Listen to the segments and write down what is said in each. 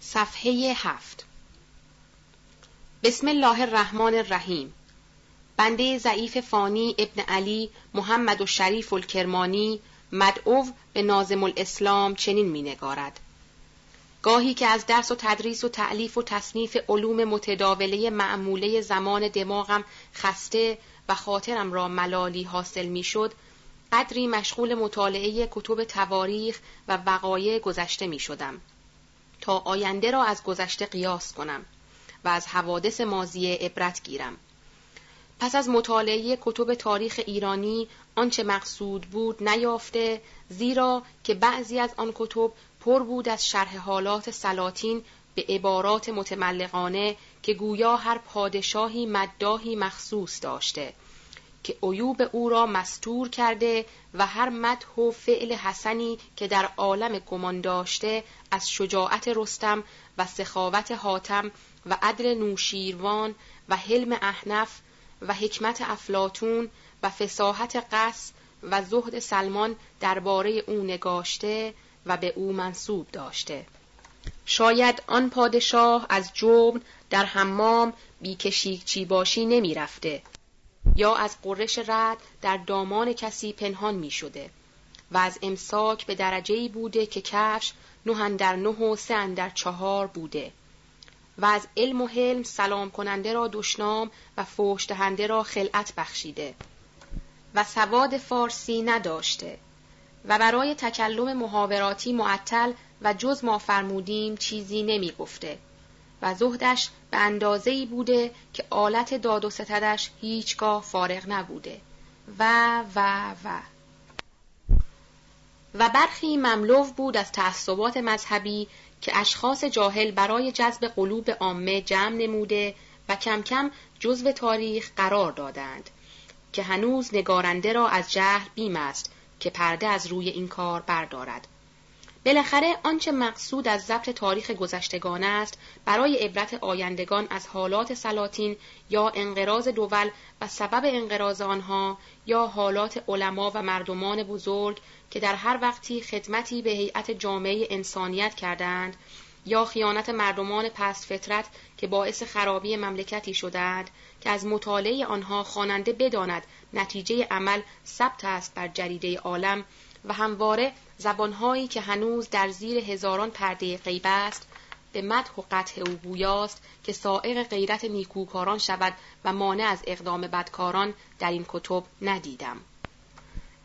صفحه هفت. بسم الله الرحمن الرحیم. بنده ضعیف فانی ابن علی محمد و شریف الکرمانی مدعو به نازم الاسلام چنین مینگارد. گاهی که از درس و تدریس و تعلیف و تصنیف علوم متداوله معموله زمان دماغم خسته و خاطرم را ملالی حاصل می‌شد قدری مشغول مطالعه کتب تواریخ و وقایع گذشته می شدم. تا آینده را از گذشته قیاس کنم و از حوادث مازیه عبرت گیرم. پس از مطالعه کتب تاریخ ایرانی آنچه مقصود بود نیافته زیرا که بعضی از آن کتب پر بود از شرح حالات سلاطین به عبارات متملقانه که گویا هر پادشاهی مداهی مخصوص داشته. که عیوب او را مستور کرده و هر مدح و فعل حسنی که در عالم گمان داشته از شجاعت رستم و سخاوت حاتم و عدل نوشیروان و حلم احنف و حکمت افلاتون و فساحت قص و زهد سلمان درباره او نگاشته و به او منصوب داشته. شاید آن پادشاه از جبن در حمام بیکشیک چی باشی نمی رفته یا از قرش رد در دامان کسی پنهان می شده و از امساک به درجه بوده که کفش نه در نه و سه در چهار بوده و از علم و حلم سلام کننده را دشنام و فوش دهنده را خلعت بخشیده و سواد فارسی نداشته و برای تکلم محاوراتی معطل و جز ما فرمودیم چیزی نمی گفته و زهدش به اندازه ای بوده که آلت داد و ستدش هیچگاه فارغ نبوده. و و و. و برخی مملو بود از تعصبات مذهبی که اشخاص جاهل برای جذب قلوب عامه جمع نموده و کم کم جزو تاریخ قرار دادند که هنوز نگارنده را از جهل بیم است که پرده از روی این کار بردارد. بالاخره آنچه مقصود از ضبط تاریخ گذشتگان است برای عبرت آیندگان از حالات سلاطین یا انقراض دول و سبب انقراض آنها یا حالات علما و مردمان بزرگ که در هر وقتی خدمتی به هیئت جامعه انسانیت کردند یا خیانت مردمان پست فطرت که باعث خرابی مملکتی شدند که از مطالعه آنها خواننده بداند نتیجه عمل ثبت است بر جریده عالم و همواره زبانهایی که هنوز در زیر هزاران پرده غیب است به مدح و قطع او گویاست که سائق غیرت نیکوکاران شود و مانع از اقدام بدکاران در این کتب ندیدم.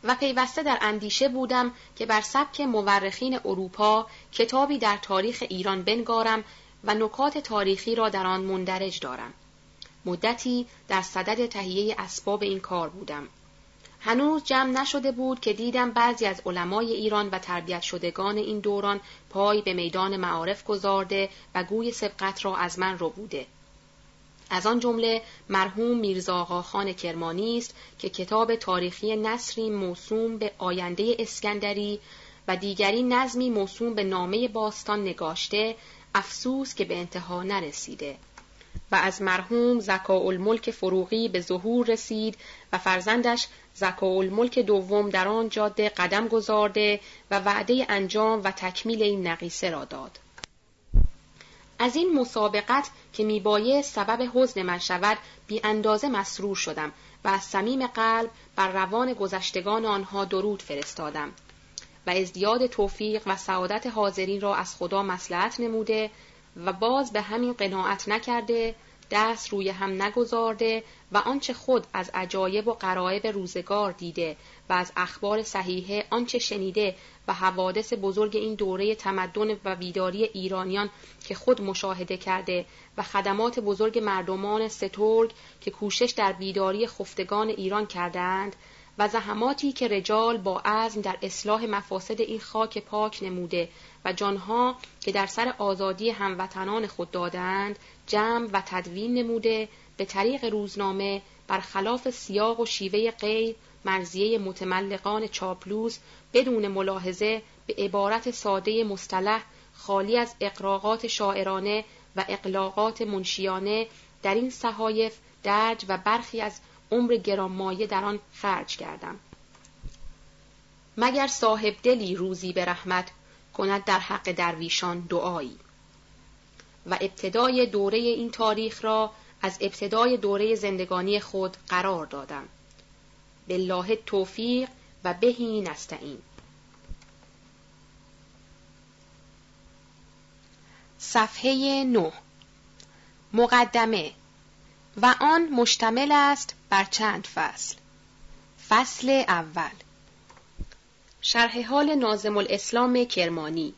و پیوسته در اندیشه بودم که بر سبک مورخین اروپا کتابی در تاریخ ایران بنگارم و نکات تاریخی را در آن مندرج دارم. مدتی در صدد تهیه اسباب این کار بودم. هنوز جمع نشده بود که دیدم بعضی از علمای ایران و تربیت شدگان این دوران پای به میدان معارف گذارده و گوی سبقت را از من رو بوده. از آن جمله مرحوم میرزا خان کرمانی است که کتاب تاریخی نصری موسوم به آینده اسکندری و دیگری نظمی موسوم به نامه باستان نگاشته افسوس که به انتها نرسیده و از مرحوم زکا الملک فروغی به ظهور رسید و فرزندش زکا الملک دوم در آن جاده قدم گذارده و وعده انجام و تکمیل این نقیصه را داد. از این مسابقت که میبایه سبب حزن من شود بی اندازه مسرور شدم و از صمیم قلب بر روان گذشتگان آنها درود فرستادم و ازدیاد توفیق و سعادت حاضرین را از خدا مسلحت نموده و باز به همین قناعت نکرده دست روی هم نگذارده و آنچه خود از عجایب و قرائب روزگار دیده و از اخبار صحیحه آنچه شنیده و حوادث بزرگ این دوره تمدن و بیداری ایرانیان که خود مشاهده کرده و خدمات بزرگ مردمان سترگ که کوشش در بیداری خفتگان ایران کردند و زحماتی که رجال با عزم در اصلاح مفاسد این خاک پاک نموده و جانها که در سر آزادی هموطنان خود دادند جمع و تدوین نموده به طریق روزنامه برخلاف سیاق و شیوه غیر مرزیه متملقان چاپلوس بدون ملاحظه به عبارت ساده مصطلح خالی از اقراقات شاعرانه و اقلاقات منشیانه در این صحایف درج و برخی از عمر گرانمایه در آن خرج کردم. مگر صاحب دلی روزی به رحمت کند در حق درویشان دعایی. و ابتدای دوره این تاریخ را از ابتدای دوره زندگانی خود قرار دادم. بالله توفیق و بهی نستعین. صفحه 9 مقدمه. و آن مشتمل است بر چند فصل. فصل اول. شرح حال نازم الاسلام کرمانی.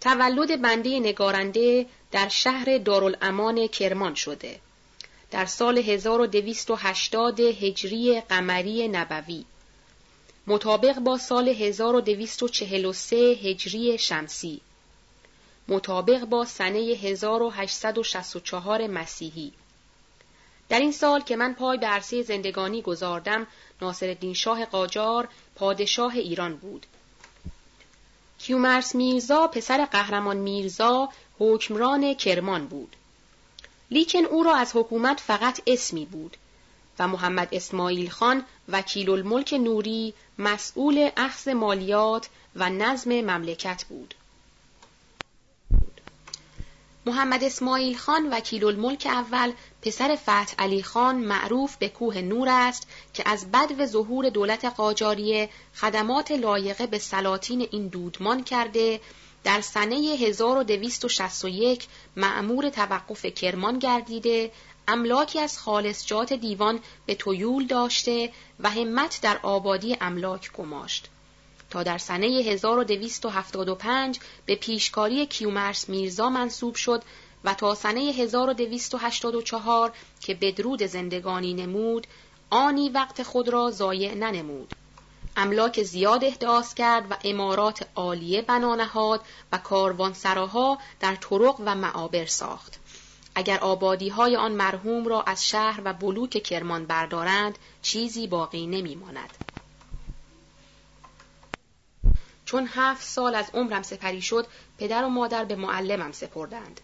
تولد بنده نگارنده در شهر دارالامان کرمان شده. در سال 1280 هجری قمری نبوی. مطابق با سال 1243 هجری شمسی. مطابق با سنه 1864 مسیحی. در این سال که من پای به عرصه زندگانی گذاردم ناصرالدین شاه قاجار پادشاه ایران بود کیومرس میرزا پسر قهرمان میرزا حکمران کرمان بود لیکن او را از حکومت فقط اسمی بود و محمد اسماعیل خان وکیل الملک نوری مسئول اخذ مالیات و نظم مملکت بود. محمد اسماعیل خان وکیل الملک اول پسر فتح علی خان معروف به کوه نور است که از بد و ظهور دولت قاجاریه خدمات لایقه به سلاطین این دودمان کرده. در سنه 1261 معمور توقف کرمان گردیده. املاکی از خالصجات دیوان به تویول داشته و همت در آبادی املاک گماشت. تا در سنه 1275 به پیشکاری کیومرس میرزا منصوب شد و تا سنه 1284 که بدرود زندگانی نمود آنی وقت خود را ضایع ننمود املاک زیاد احداث کرد و امارات عالیه بنا نهاد و کاروانسراها در طرق و معابر ساخت اگر آبادی های آن مرحوم را از شهر و بلوک کرمان بردارند چیزی باقی نمی ماند. چون هفت سال از عمرم سپری شد پدر و مادر به معلمم سپردند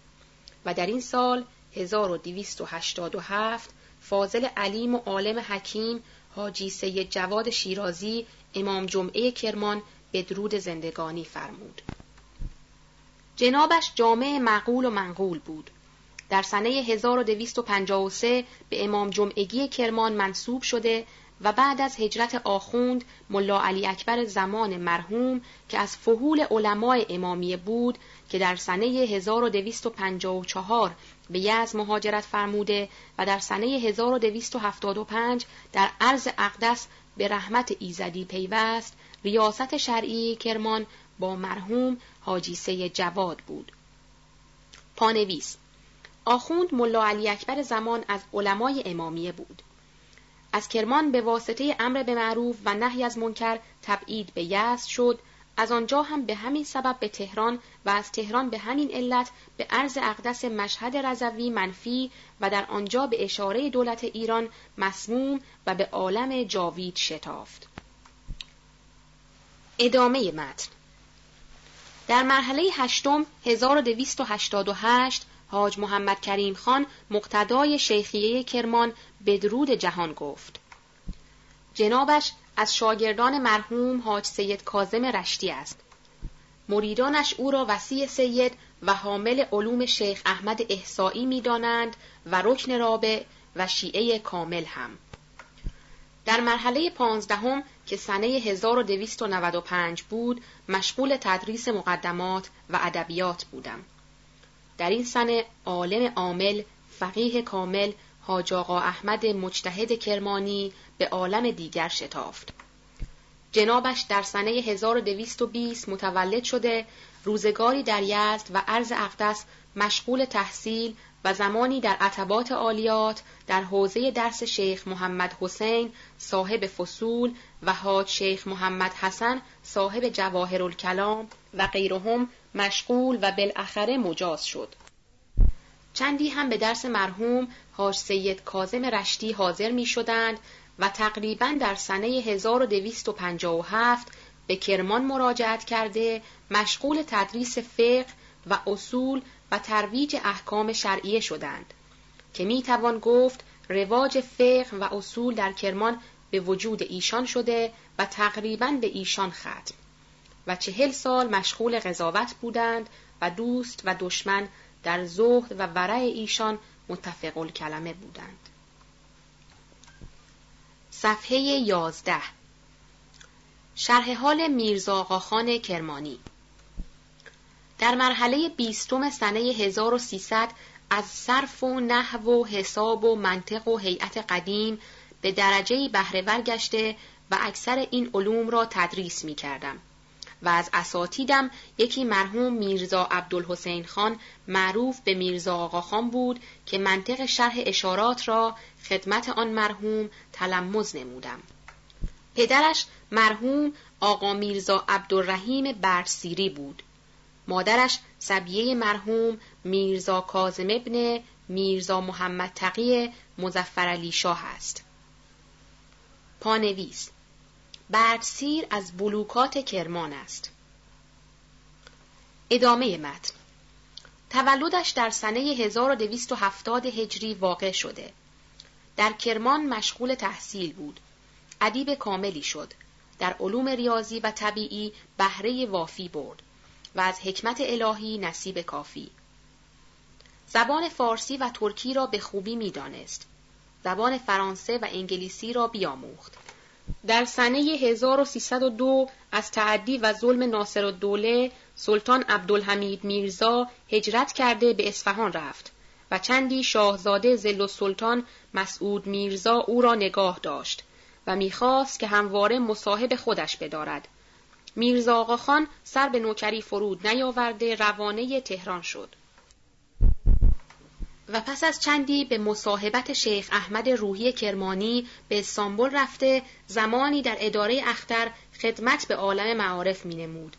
و در این سال 1287 فاضل علیم و عالم حکیم حاجی سید جواد شیرازی امام جمعه کرمان به درود زندگانی فرمود. جنابش جامع معقول و منقول بود. در سنه 1253 به امام جمعگی کرمان منصوب شده و بعد از هجرت آخوند ملا علی اکبر زمان مرحوم که از فهول علمای امامیه بود که در سنه 1254 به یزد مهاجرت فرموده و در سنه 1275 در عرض اقدس به رحمت ایزدی پیوست ریاست شرعی کرمان با مرحوم حاجی سید جواد بود. پانویس آخوند ملا علی اکبر زمان از علمای امامیه بود. از کرمان به واسطه امر به معروف و نهی از منکر تبعید به یزد شد از آنجا هم به همین سبب به تهران و از تهران به همین علت به عرض اقدس مشهد رضوی منفی و در آنجا به اشاره دولت ایران مسموم و به عالم جاوید شتافت. ادامه متن در مرحله هشتم 1288 حاج محمد کریم خان مقتدای شیخیه کرمان بدرود جهان گفت. جنابش از شاگردان مرحوم حاج سید کازم رشتی است. مریدانش او را وسیع سید و حامل علوم شیخ احمد احسایی می دانند و رکن رابع و شیعه کامل هم. در مرحله پانزدهم که سنه 1295 بود مشغول تدریس مقدمات و ادبیات بودم. در این سنه عالم عامل فقیه کامل حاج آقا احمد مجتهد کرمانی به عالم دیگر شتافت. جنابش در سنه 1220 متولد شده روزگاری در یزد و عرض اقدس مشغول تحصیل و زمانی در عتبات عالیات در حوزه درس شیخ محمد حسین صاحب فصول و حاج شیخ محمد حسن صاحب جواهر الکلام و غیرهم مشغول و بالاخره مجاز شد. چندی هم به درس مرحوم حاج سید کازم رشتی حاضر می شدند و تقریبا در سنه 1257 به کرمان مراجعت کرده مشغول تدریس فقه و اصول و ترویج احکام شرعیه شدند که می توان گفت رواج فقه و اصول در کرمان به وجود ایشان شده و تقریبا به ایشان ختم و چهل سال مشغول قضاوت بودند و دوست و دشمن در زهد و ورع ایشان متفق کلمه بودند. صفحه یازده شرح حال میرزا آقاخان کرمانی در مرحله بیستم سنه 1300 از صرف و نحو و حساب و منطق و هیئت قدیم به درجه بهرهور گشته و اکثر این علوم را تدریس می کردم. و از اساتیدم یکی مرحوم میرزا عبدالحسین خان معروف به میرزا آقا خان بود که منطق شرح اشارات را خدمت آن مرحوم تلمز نمودم. پدرش مرحوم آقا میرزا عبدالرحیم برسیری بود. مادرش سبیه مرحوم میرزا کازم ابن میرزا محمد تقی مزفر علی شاه است. پانویس برسیر از بلوکات کرمان است. ادامه متن تولدش در سنه 1270 هجری واقع شده. در کرمان مشغول تحصیل بود. ادیب کاملی شد. در علوم ریاضی و طبیعی بهره وافی برد و از حکمت الهی نصیب کافی. زبان فارسی و ترکی را به خوبی می‌دانست. زبان فرانسه و انگلیسی را بیاموخت. در سنه 1302 از تعدی و ظلم ناصر الدوله سلطان عبدالحمید میرزا هجرت کرده به اصفهان رفت و چندی شاهزاده زل سلطان مسعود میرزا او را نگاه داشت و می‌خواست که همواره مصاحب خودش بدارد. میرزا آقا خان سر به نوکری فرود نیاورده روانه تهران شد. و پس از چندی به مصاحبت شیخ احمد روحی کرمانی به استانبول رفته زمانی در اداره اختر خدمت به عالم معارف می نمود.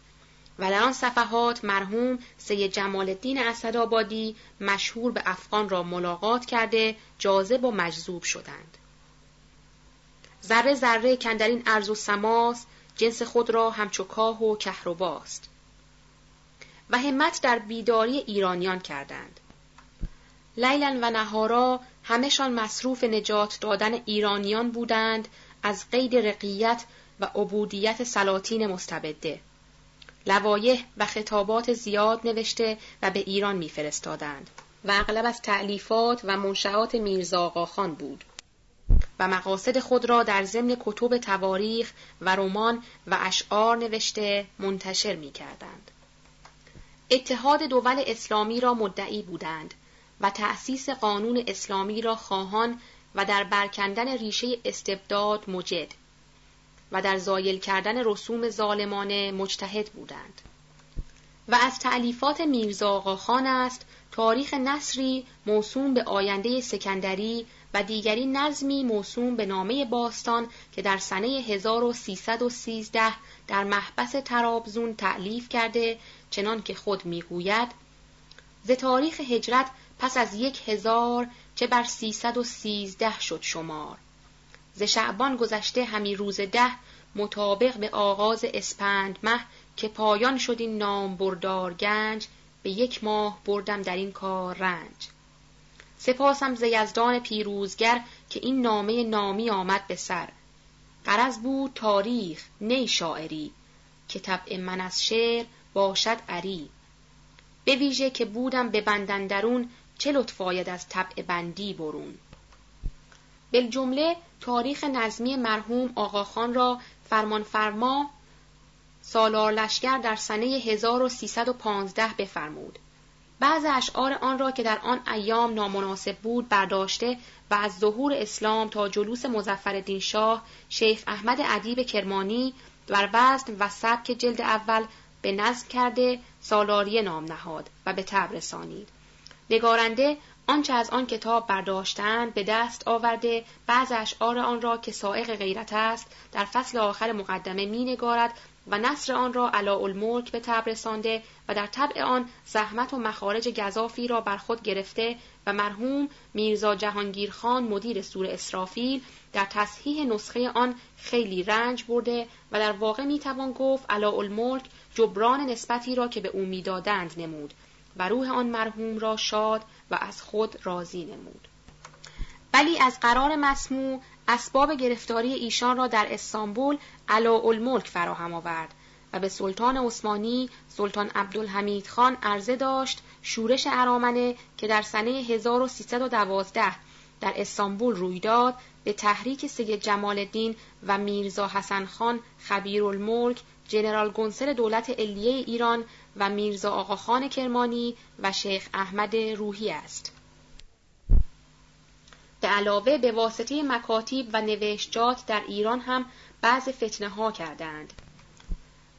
و در آن صفحات مرحوم سید جمال الدین اسدآبادی مشهور به افغان را ملاقات کرده جاذب و مجذوب شدند. ذره ذره کندرین ارز و سماس جنس خود را همچو کاه و کهرباست و همت در بیداری ایرانیان کردند. لیلا و نهارا همهشان مصروف نجات دادن ایرانیان بودند از قید رقیت و عبودیت سلاطین مستبده. لوایح و خطابات زیاد نوشته و به ایران میفرستادند و اغلب از تعلیفات و منشعات میرزا خان بود و مقاصد خود را در ضمن کتب تواریخ و رمان و اشعار نوشته منتشر می کردند. اتحاد دول اسلامی را مدعی بودند و تأسیس قانون اسلامی را خواهان و در برکندن ریشه استبداد مجد و در زایل کردن رسوم ظالمانه مجتهد بودند و از تعلیفات میرزا خان است تاریخ نصری موسوم به آینده سکندری و دیگری نظمی موسوم به نامه باستان که در سنه 1313 در محبس ترابزون تعلیف کرده چنان که خود می‌گوید ز تاریخ هجرت پس از یک هزار چه بر سیصد و سیزده شد شمار. ز شعبان گذشته همی روز ده مطابق به آغاز اسپند مه که پایان شد این نام بردار گنج به یک ماه بردم در این کار رنج. سپاسم ز یزدان پیروزگر که این نامه نامی آمد به سر. قرض بود تاریخ نی شاعری که من از شعر باشد عری. به ویژه که بودم به بندندرون چه لطف آید از طبع بندی برون؟ جمله تاریخ نظمی مرحوم آقاخان را فرمان فرما سالار لشکر در سنه 1315 بفرمود. بعض اشعار آن را که در آن ایام نامناسب بود برداشته و از ظهور اسلام تا جلوس مزفر شاه شیخ احمد ادیب کرمانی بر وزن و سبک جلد اول به نظم کرده سالاریه نام نهاد و به تبر رسانید. نگارنده آنچه از آن کتاب برداشتند به دست آورده بعض اشعار آن را که سائق غیرت است در فصل آخر مقدمه می نگارد و نصر آن را علا الملک به تبر رسانده و در طبع آن زحمت و مخارج گذافی را بر خود گرفته و مرحوم میرزا جهانگیرخان مدیر سور اسرافیل در تصحیح نسخه آن خیلی رنج برده و در واقع می توان گفت علا الملک جبران نسبتی را که به او می‌دادند نمود و روح آن مرحوم را شاد و از خود راضی نمود. ولی از قرار مسموع اسباب گرفتاری ایشان را در استانبول الملک فراهم آورد و به سلطان عثمانی سلطان عبدالحمید خان عرضه داشت شورش ارامنه که در سنه 1312 در استانبول روی داد به تحریک سید جمال الدین و میرزا حسن خان خبیرالملک جنرال گنسل دولت علیه ایران و میرزا آقاخان کرمانی و شیخ احمد روحی است. به علاوه به واسطه مکاتیب و نوشتجات در ایران هم بعض فتنه ها کردند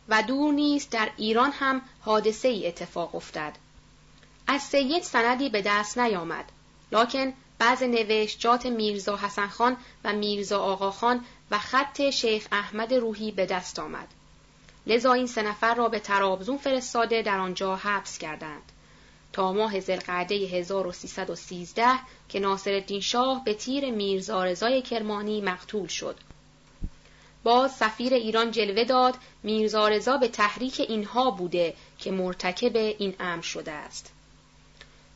و دور نیست در ایران هم حادثه ای اتفاق افتاد. از سید سندی به دست نیامد لکن بعض نوشتجات میرزا حسن خان و میرزا آقاخان و خط شیخ احمد روحی به دست آمد. لذا این سه نفر را به ترابزون فرستاده در آنجا حبس کردند. تا ماه زلقعده 1313 که ناصرالدین شاه به تیر میرزا رضای کرمانی مقتول شد. باز سفیر ایران جلوه داد میرزا رضا به تحریک اینها بوده که مرتکب این امر شده است.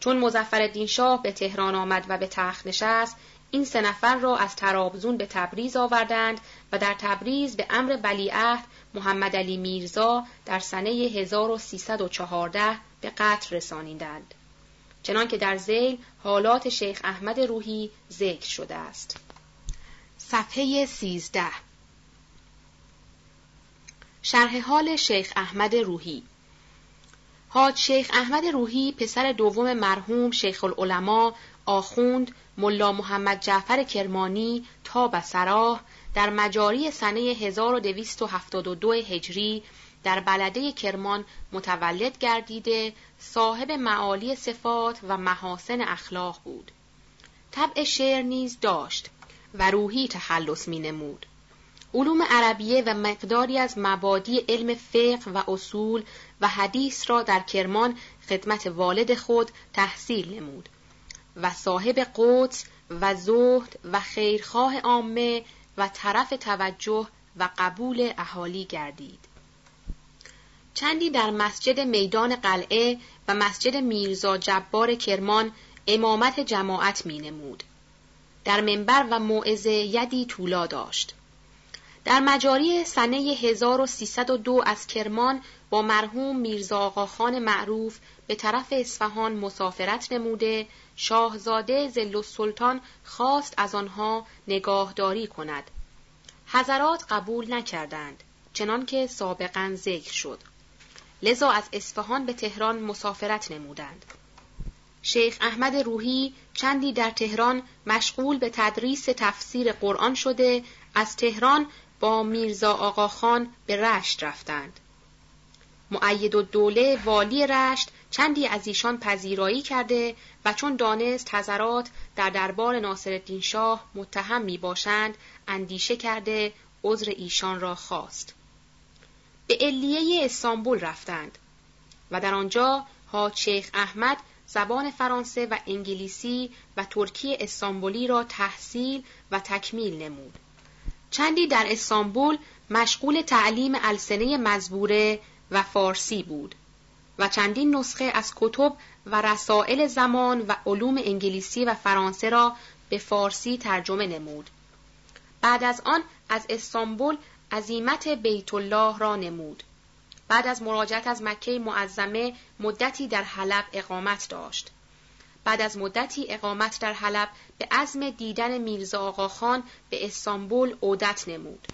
چون مظفرالدین شاه به تهران آمد و به تخت نشست این سه نفر را از ترابزون به تبریز آوردند و در تبریز به امر ولیعهد محمد علی میرزا در سنه 1314 به قتل رسانیدند. چنان که در زیل حالات شیخ احمد روحی ذکر شده است. صفحه 13 شرح حال شیخ احمد روحی حاج شیخ احمد روحی پسر دوم مرحوم شیخ العلماء آخوند ملا محمد جعفر کرمانی تا بسراه در مجاری سنه 1272 هجری در بلده کرمان متولد گردیده صاحب معالی صفات و محاسن اخلاق بود. طبع شعر نیز داشت و روحی تخلص می نمود. علوم عربیه و مقداری از مبادی علم فقه و اصول و حدیث را در کرمان خدمت والد خود تحصیل نمود و صاحب قدس و زهد و خیرخواه عامه و طرف توجه و قبول اهالی گردید. چندی در مسجد میدان قلعه و مسجد میرزا جبار کرمان امامت جماعت می نمود. در منبر و موعظه یدی طولا داشت. در مجاری سنه 1302 از کرمان با مرحوم میرزا آقاخان معروف به طرف اصفهان مسافرت نموده شاهزاده زل سلطان خواست از آنها نگاهداری کند حضرات قبول نکردند چنان که سابقا ذکر شد لذا از اصفهان به تهران مسافرت نمودند شیخ احمد روحی چندی در تهران مشغول به تدریس تفسیر قرآن شده از تهران با میرزا آقاخان به رشت رفتند. معید و دوله والی رشت چندی از ایشان پذیرایی کرده و چون دانست حضرات در دربار ناصرالدین شاه متهم می باشند اندیشه کرده عذر ایشان را خواست. به علیه استانبول رفتند و در آنجا حاج شیخ احمد زبان فرانسه و انگلیسی و ترکی استانبولی را تحصیل و تکمیل نمود. چندی در استانبول مشغول تعلیم السنه مزبوره و فارسی بود و چندین نسخه از کتب و رسائل زمان و علوم انگلیسی و فرانسه را به فارسی ترجمه نمود. بعد از آن از استانبول عزیمت بیت الله را نمود. بعد از مراجعت از مکه معظمه مدتی در حلب اقامت داشت. بعد از مدتی اقامت در حلب به عزم دیدن میرزا آقاخان به استانبول عودت نمود.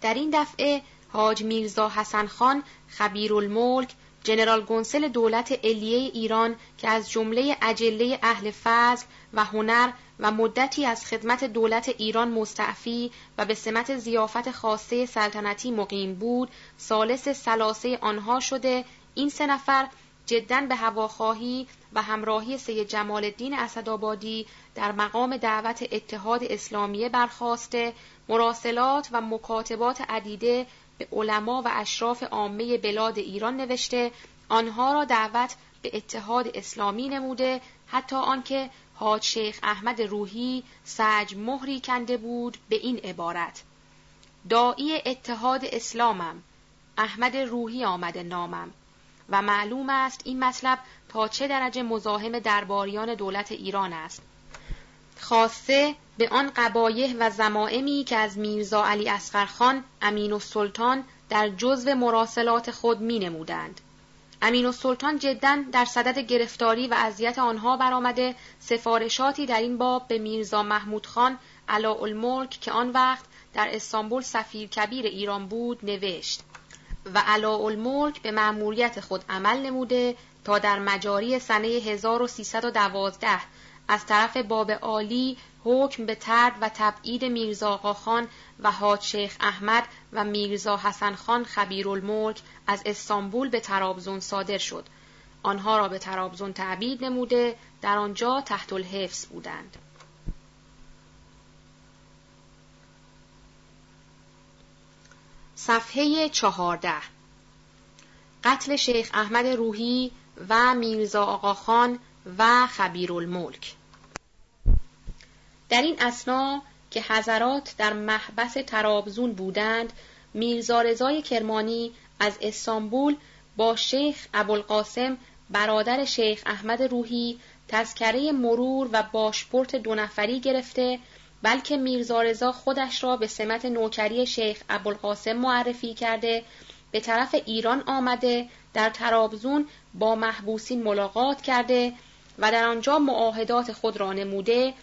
در این دفعه حاج میرزا حسن خان خبیرالملک جنرال گونسل دولت علیه ایران که از جمله اجله اهل فضل و هنر و مدتی از خدمت دولت ایران مستعفی و به سمت زیافت خاصه سلطنتی مقیم بود سالس سلاسه آنها شده این سه نفر جدا به هواخواهی و همراهی سید جمال الدین اسدآبادی در مقام دعوت اتحاد اسلامیه برخواسته مراسلات و مکاتبات عدیده به علما و اشراف عامه بلاد ایران نوشته آنها را دعوت به اتحاد اسلامی نموده حتی آنکه حاج شیخ احمد روحی سج مهری کنده بود به این عبارت. داعی اتحاد اسلامم احمد روحی آمده نامم. و معلوم است این مطلب تا چه درجه مزاحم درباریان دولت ایران است. خاصه به آن قبایه و زمائمی که از میرزا علی اسقرخان امین سلطان در جزو مراسلات خود می نمودند. امین سلطان جدا در صدد گرفتاری و اذیت آنها برآمده سفارشاتی در این باب به میرزا محمود خان الملک که آن وقت در استانبول سفیر کبیر ایران بود نوشت و الملک به مأموریت خود عمل نموده تا در مجاری سنه 1312 از طرف باب عالی حکم به ترد و تبعید میرزا خان و حاج شیخ احمد و میرزا حسن خان خبیرالملک از استانبول به ترابزون صادر شد. آنها را به ترابزون تعبید نموده در آنجا تحت الحفظ بودند. صفحه چهارده قتل شیخ احمد روحی و میرزا آقاخان و خبیرالملک. در این اسنا که حضرات در محبس ترابزون بودند میرزا رضای کرمانی از استانبول با شیخ ابوالقاسم برادر شیخ احمد روحی تذکره مرور و باشپورت دو نفری گرفته بلکه میرزا رضا خودش را به سمت نوکری شیخ ابوالقاسم معرفی کرده به طرف ایران آمده در ترابزون با محبوسین ملاقات کرده و در آنجا معاهدات خود را نموده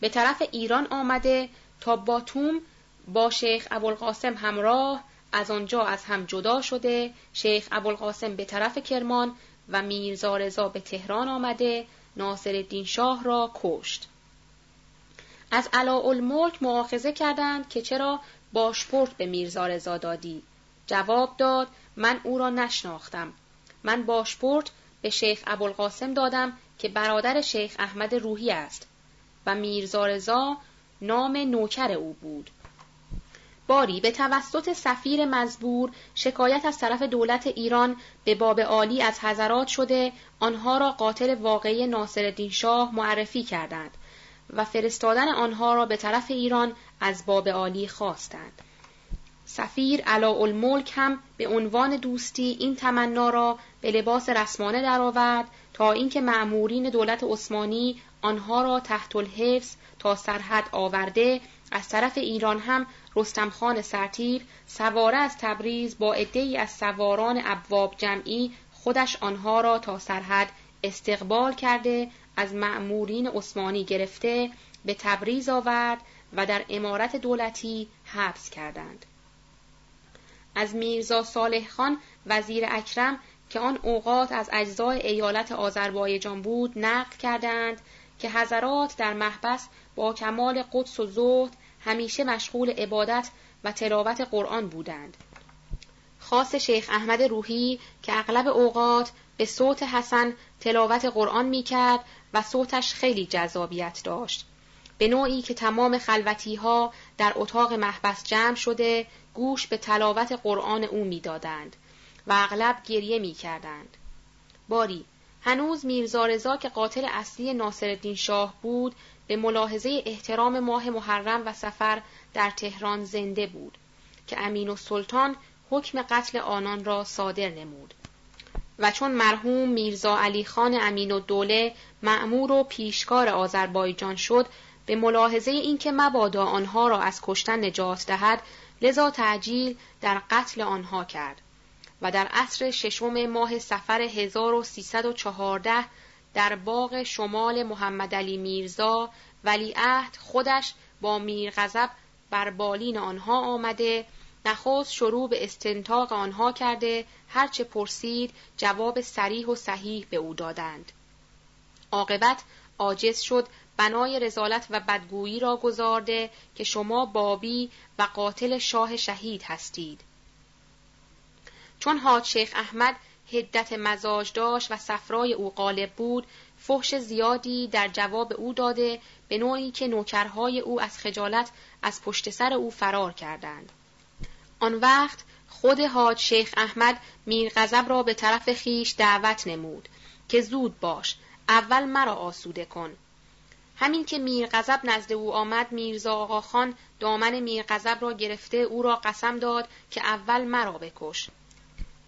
به طرف ایران آمده تا باتوم با شیخ ابوالقاسم همراه از آنجا از هم جدا شده. شیخ ابوالقاسم به طرف کرمان و میرزا رضا به تهران آمده. ناصر الدین شاه را کشت. از الملک معاخذه کردند که چرا باشپورت به میرزا رضا دادی. جواب داد من او را نشناختم. من باشپورت به شیخ ابوالقاسم دادم که برادر شیخ احمد روحی است و میرزا رضا نام نوکر او بود. باری به توسط سفیر مزبور شکایت از طرف دولت ایران به باب عالی از حضرات شده آنها را قاتل واقعی ناصرالدین شاه معرفی کردند و فرستادن آنها را به طرف ایران از باب عالی خواستند. سفیر الملک هم به عنوان دوستی این تمنا را به لباس رسمانه درآورد تا اینکه مأمورین دولت عثمانی آنها را تحت الحفظ تا سرحد آورده از طرف ایران هم رستم خان سرتیر سواره از تبریز با عدهای از سواران ابواب جمعی خودش آنها را تا سرحد استقبال کرده از مأمورین عثمانی گرفته به تبریز آورد و در امارت دولتی حبس کردند. از میرزا صالح خان وزیر اکرم که آن اوقات از اجزای ایالت آذربایجان بود نقل کردند که حضرات در محبس با کمال قدس و زهد همیشه مشغول عبادت و تلاوت قرآن بودند. خاص شیخ احمد روحی که اغلب اوقات به صوت حسن تلاوت قرآن می کرد و صوتش خیلی جذابیت داشت. به نوعی که تمام خلوتی ها در اتاق محبس جمع شده گوش به تلاوت قرآن او می‌دادند و اغلب گریه می کردند. باری هنوز میرزا رضا که قاتل اصلی ناصرالدین شاه بود به ملاحظه احترام ماه محرم و سفر در تهران زنده بود که امین و سلطان حکم قتل آنان را صادر نمود و چون مرحوم میرزا علی خان امین و دوله معمور و پیشکار آذربایجان شد به ملاحظه اینکه مبادا آنها را از کشتن نجات دهد لذا تعجیل در قتل آنها کرد و در عصر ششم ماه سفر 1314 در باغ شمال محمد علی میرزا ولیعهد خودش با میرغضب بر بالین آنها آمده نخست شروع به استنتاق آنها کرده هرچه پرسید جواب سریح و صحیح به او دادند. عاقبت عاجز شد بنای رزالت و بدگویی را گذارده که شما بابی و قاتل شاه شهید هستید. چون حاج شیخ احمد هدت مزاج داشت و صفرای او غالب بود فحش زیادی در جواب او داده به نوعی که نوکرهای او از خجالت از پشت سر او فرار کردند. آن وقت خود حاج شیخ احمد میر غضب را به طرف خیش دعوت نمود که زود باش اول مرا آسوده کن. همین که میر غضب نزد او آمد میرزا آقا خان دامن میر غضب را گرفته او را قسم داد که اول مرا بکش.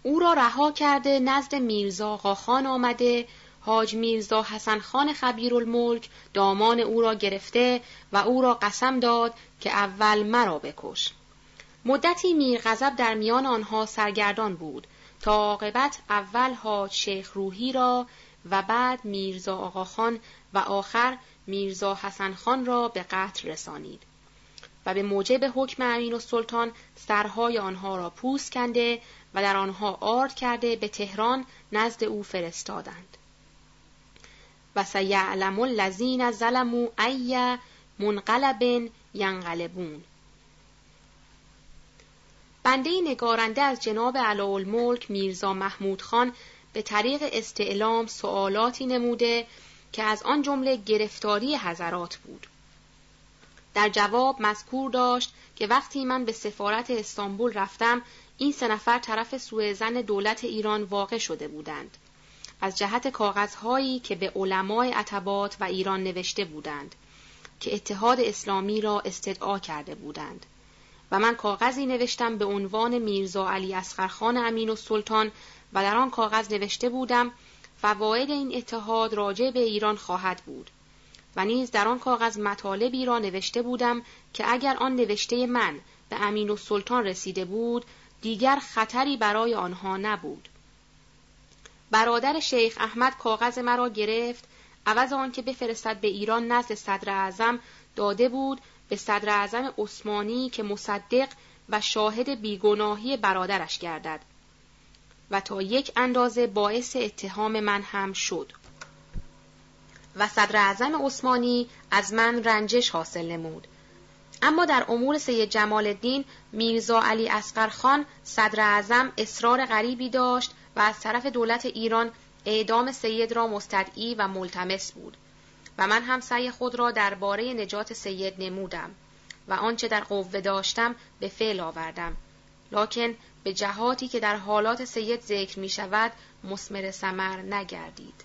او را رها کرده نزد میرزا آقا خان آمده. حاج میرزا حسن خان خبیر الملک دامان او را گرفته و او را قسم داد که اول مرا بکش. مدتی میرغضب در میان آنها سرگردان بود. تا عاقبت اول حاج شیخ روحی را و بعد میرزا آقاخان و آخر میرزا حسن خان را به قتل رسانید و به موجب حکم امین و سلطان سرهای آنها را پوست کنده و در آنها آرد کرده به تهران نزد او فرستادند. و سیعلم الذین ظلموا ای منقلب ینقلبون. بنده نگارنده از جناب الملک میرزا محمود خان به طریق استعلام سوالاتی نموده که از آن جمله گرفتاری حضرات بود. در جواب مذکور داشت که وقتی من به سفارت استانبول رفتم این سه نفر طرف سوء زن دولت ایران واقع شده بودند. از جهت کاغذهایی که به علمای عتبات و ایران نوشته بودند که اتحاد اسلامی را استدعا کرده بودند. و من کاغذی نوشتم به عنوان میرزا علی اسقرخان امین و سلطان و در آن کاغذ نوشته بودم فواید این اتحاد راجع به ایران خواهد بود. و نیز در آن کاغذ مطالبی را نوشته بودم که اگر آن نوشته من به امین و سلطان رسیده بود دیگر خطری برای آنها نبود. برادر شیخ احمد کاغذ مرا گرفت. عوض آنکه بفرستد به ایران نزد صدر اعظم داده بود به صدر اعظم عثمانی که مصدق و شاهد بیگناهی برادرش گردد. و تا یک اندازه باعث اتهام من هم شد. و صدر اعظم عثمانی از من رنجش حاصل نمود. اما در امور سید جمال الدین میرزا علی اسقر خان صدر اعظم اصرار غریبی داشت و از طرف دولت ایران اعدام سید را مستدعی و ملتمس بود. و من هم سعی خود را درباره نجات سید نمودم و آنچه در قوه داشتم به فعل آوردم. لکن به جهاتی که در حالات سید ذکر می شود مسمر سمر نگردید.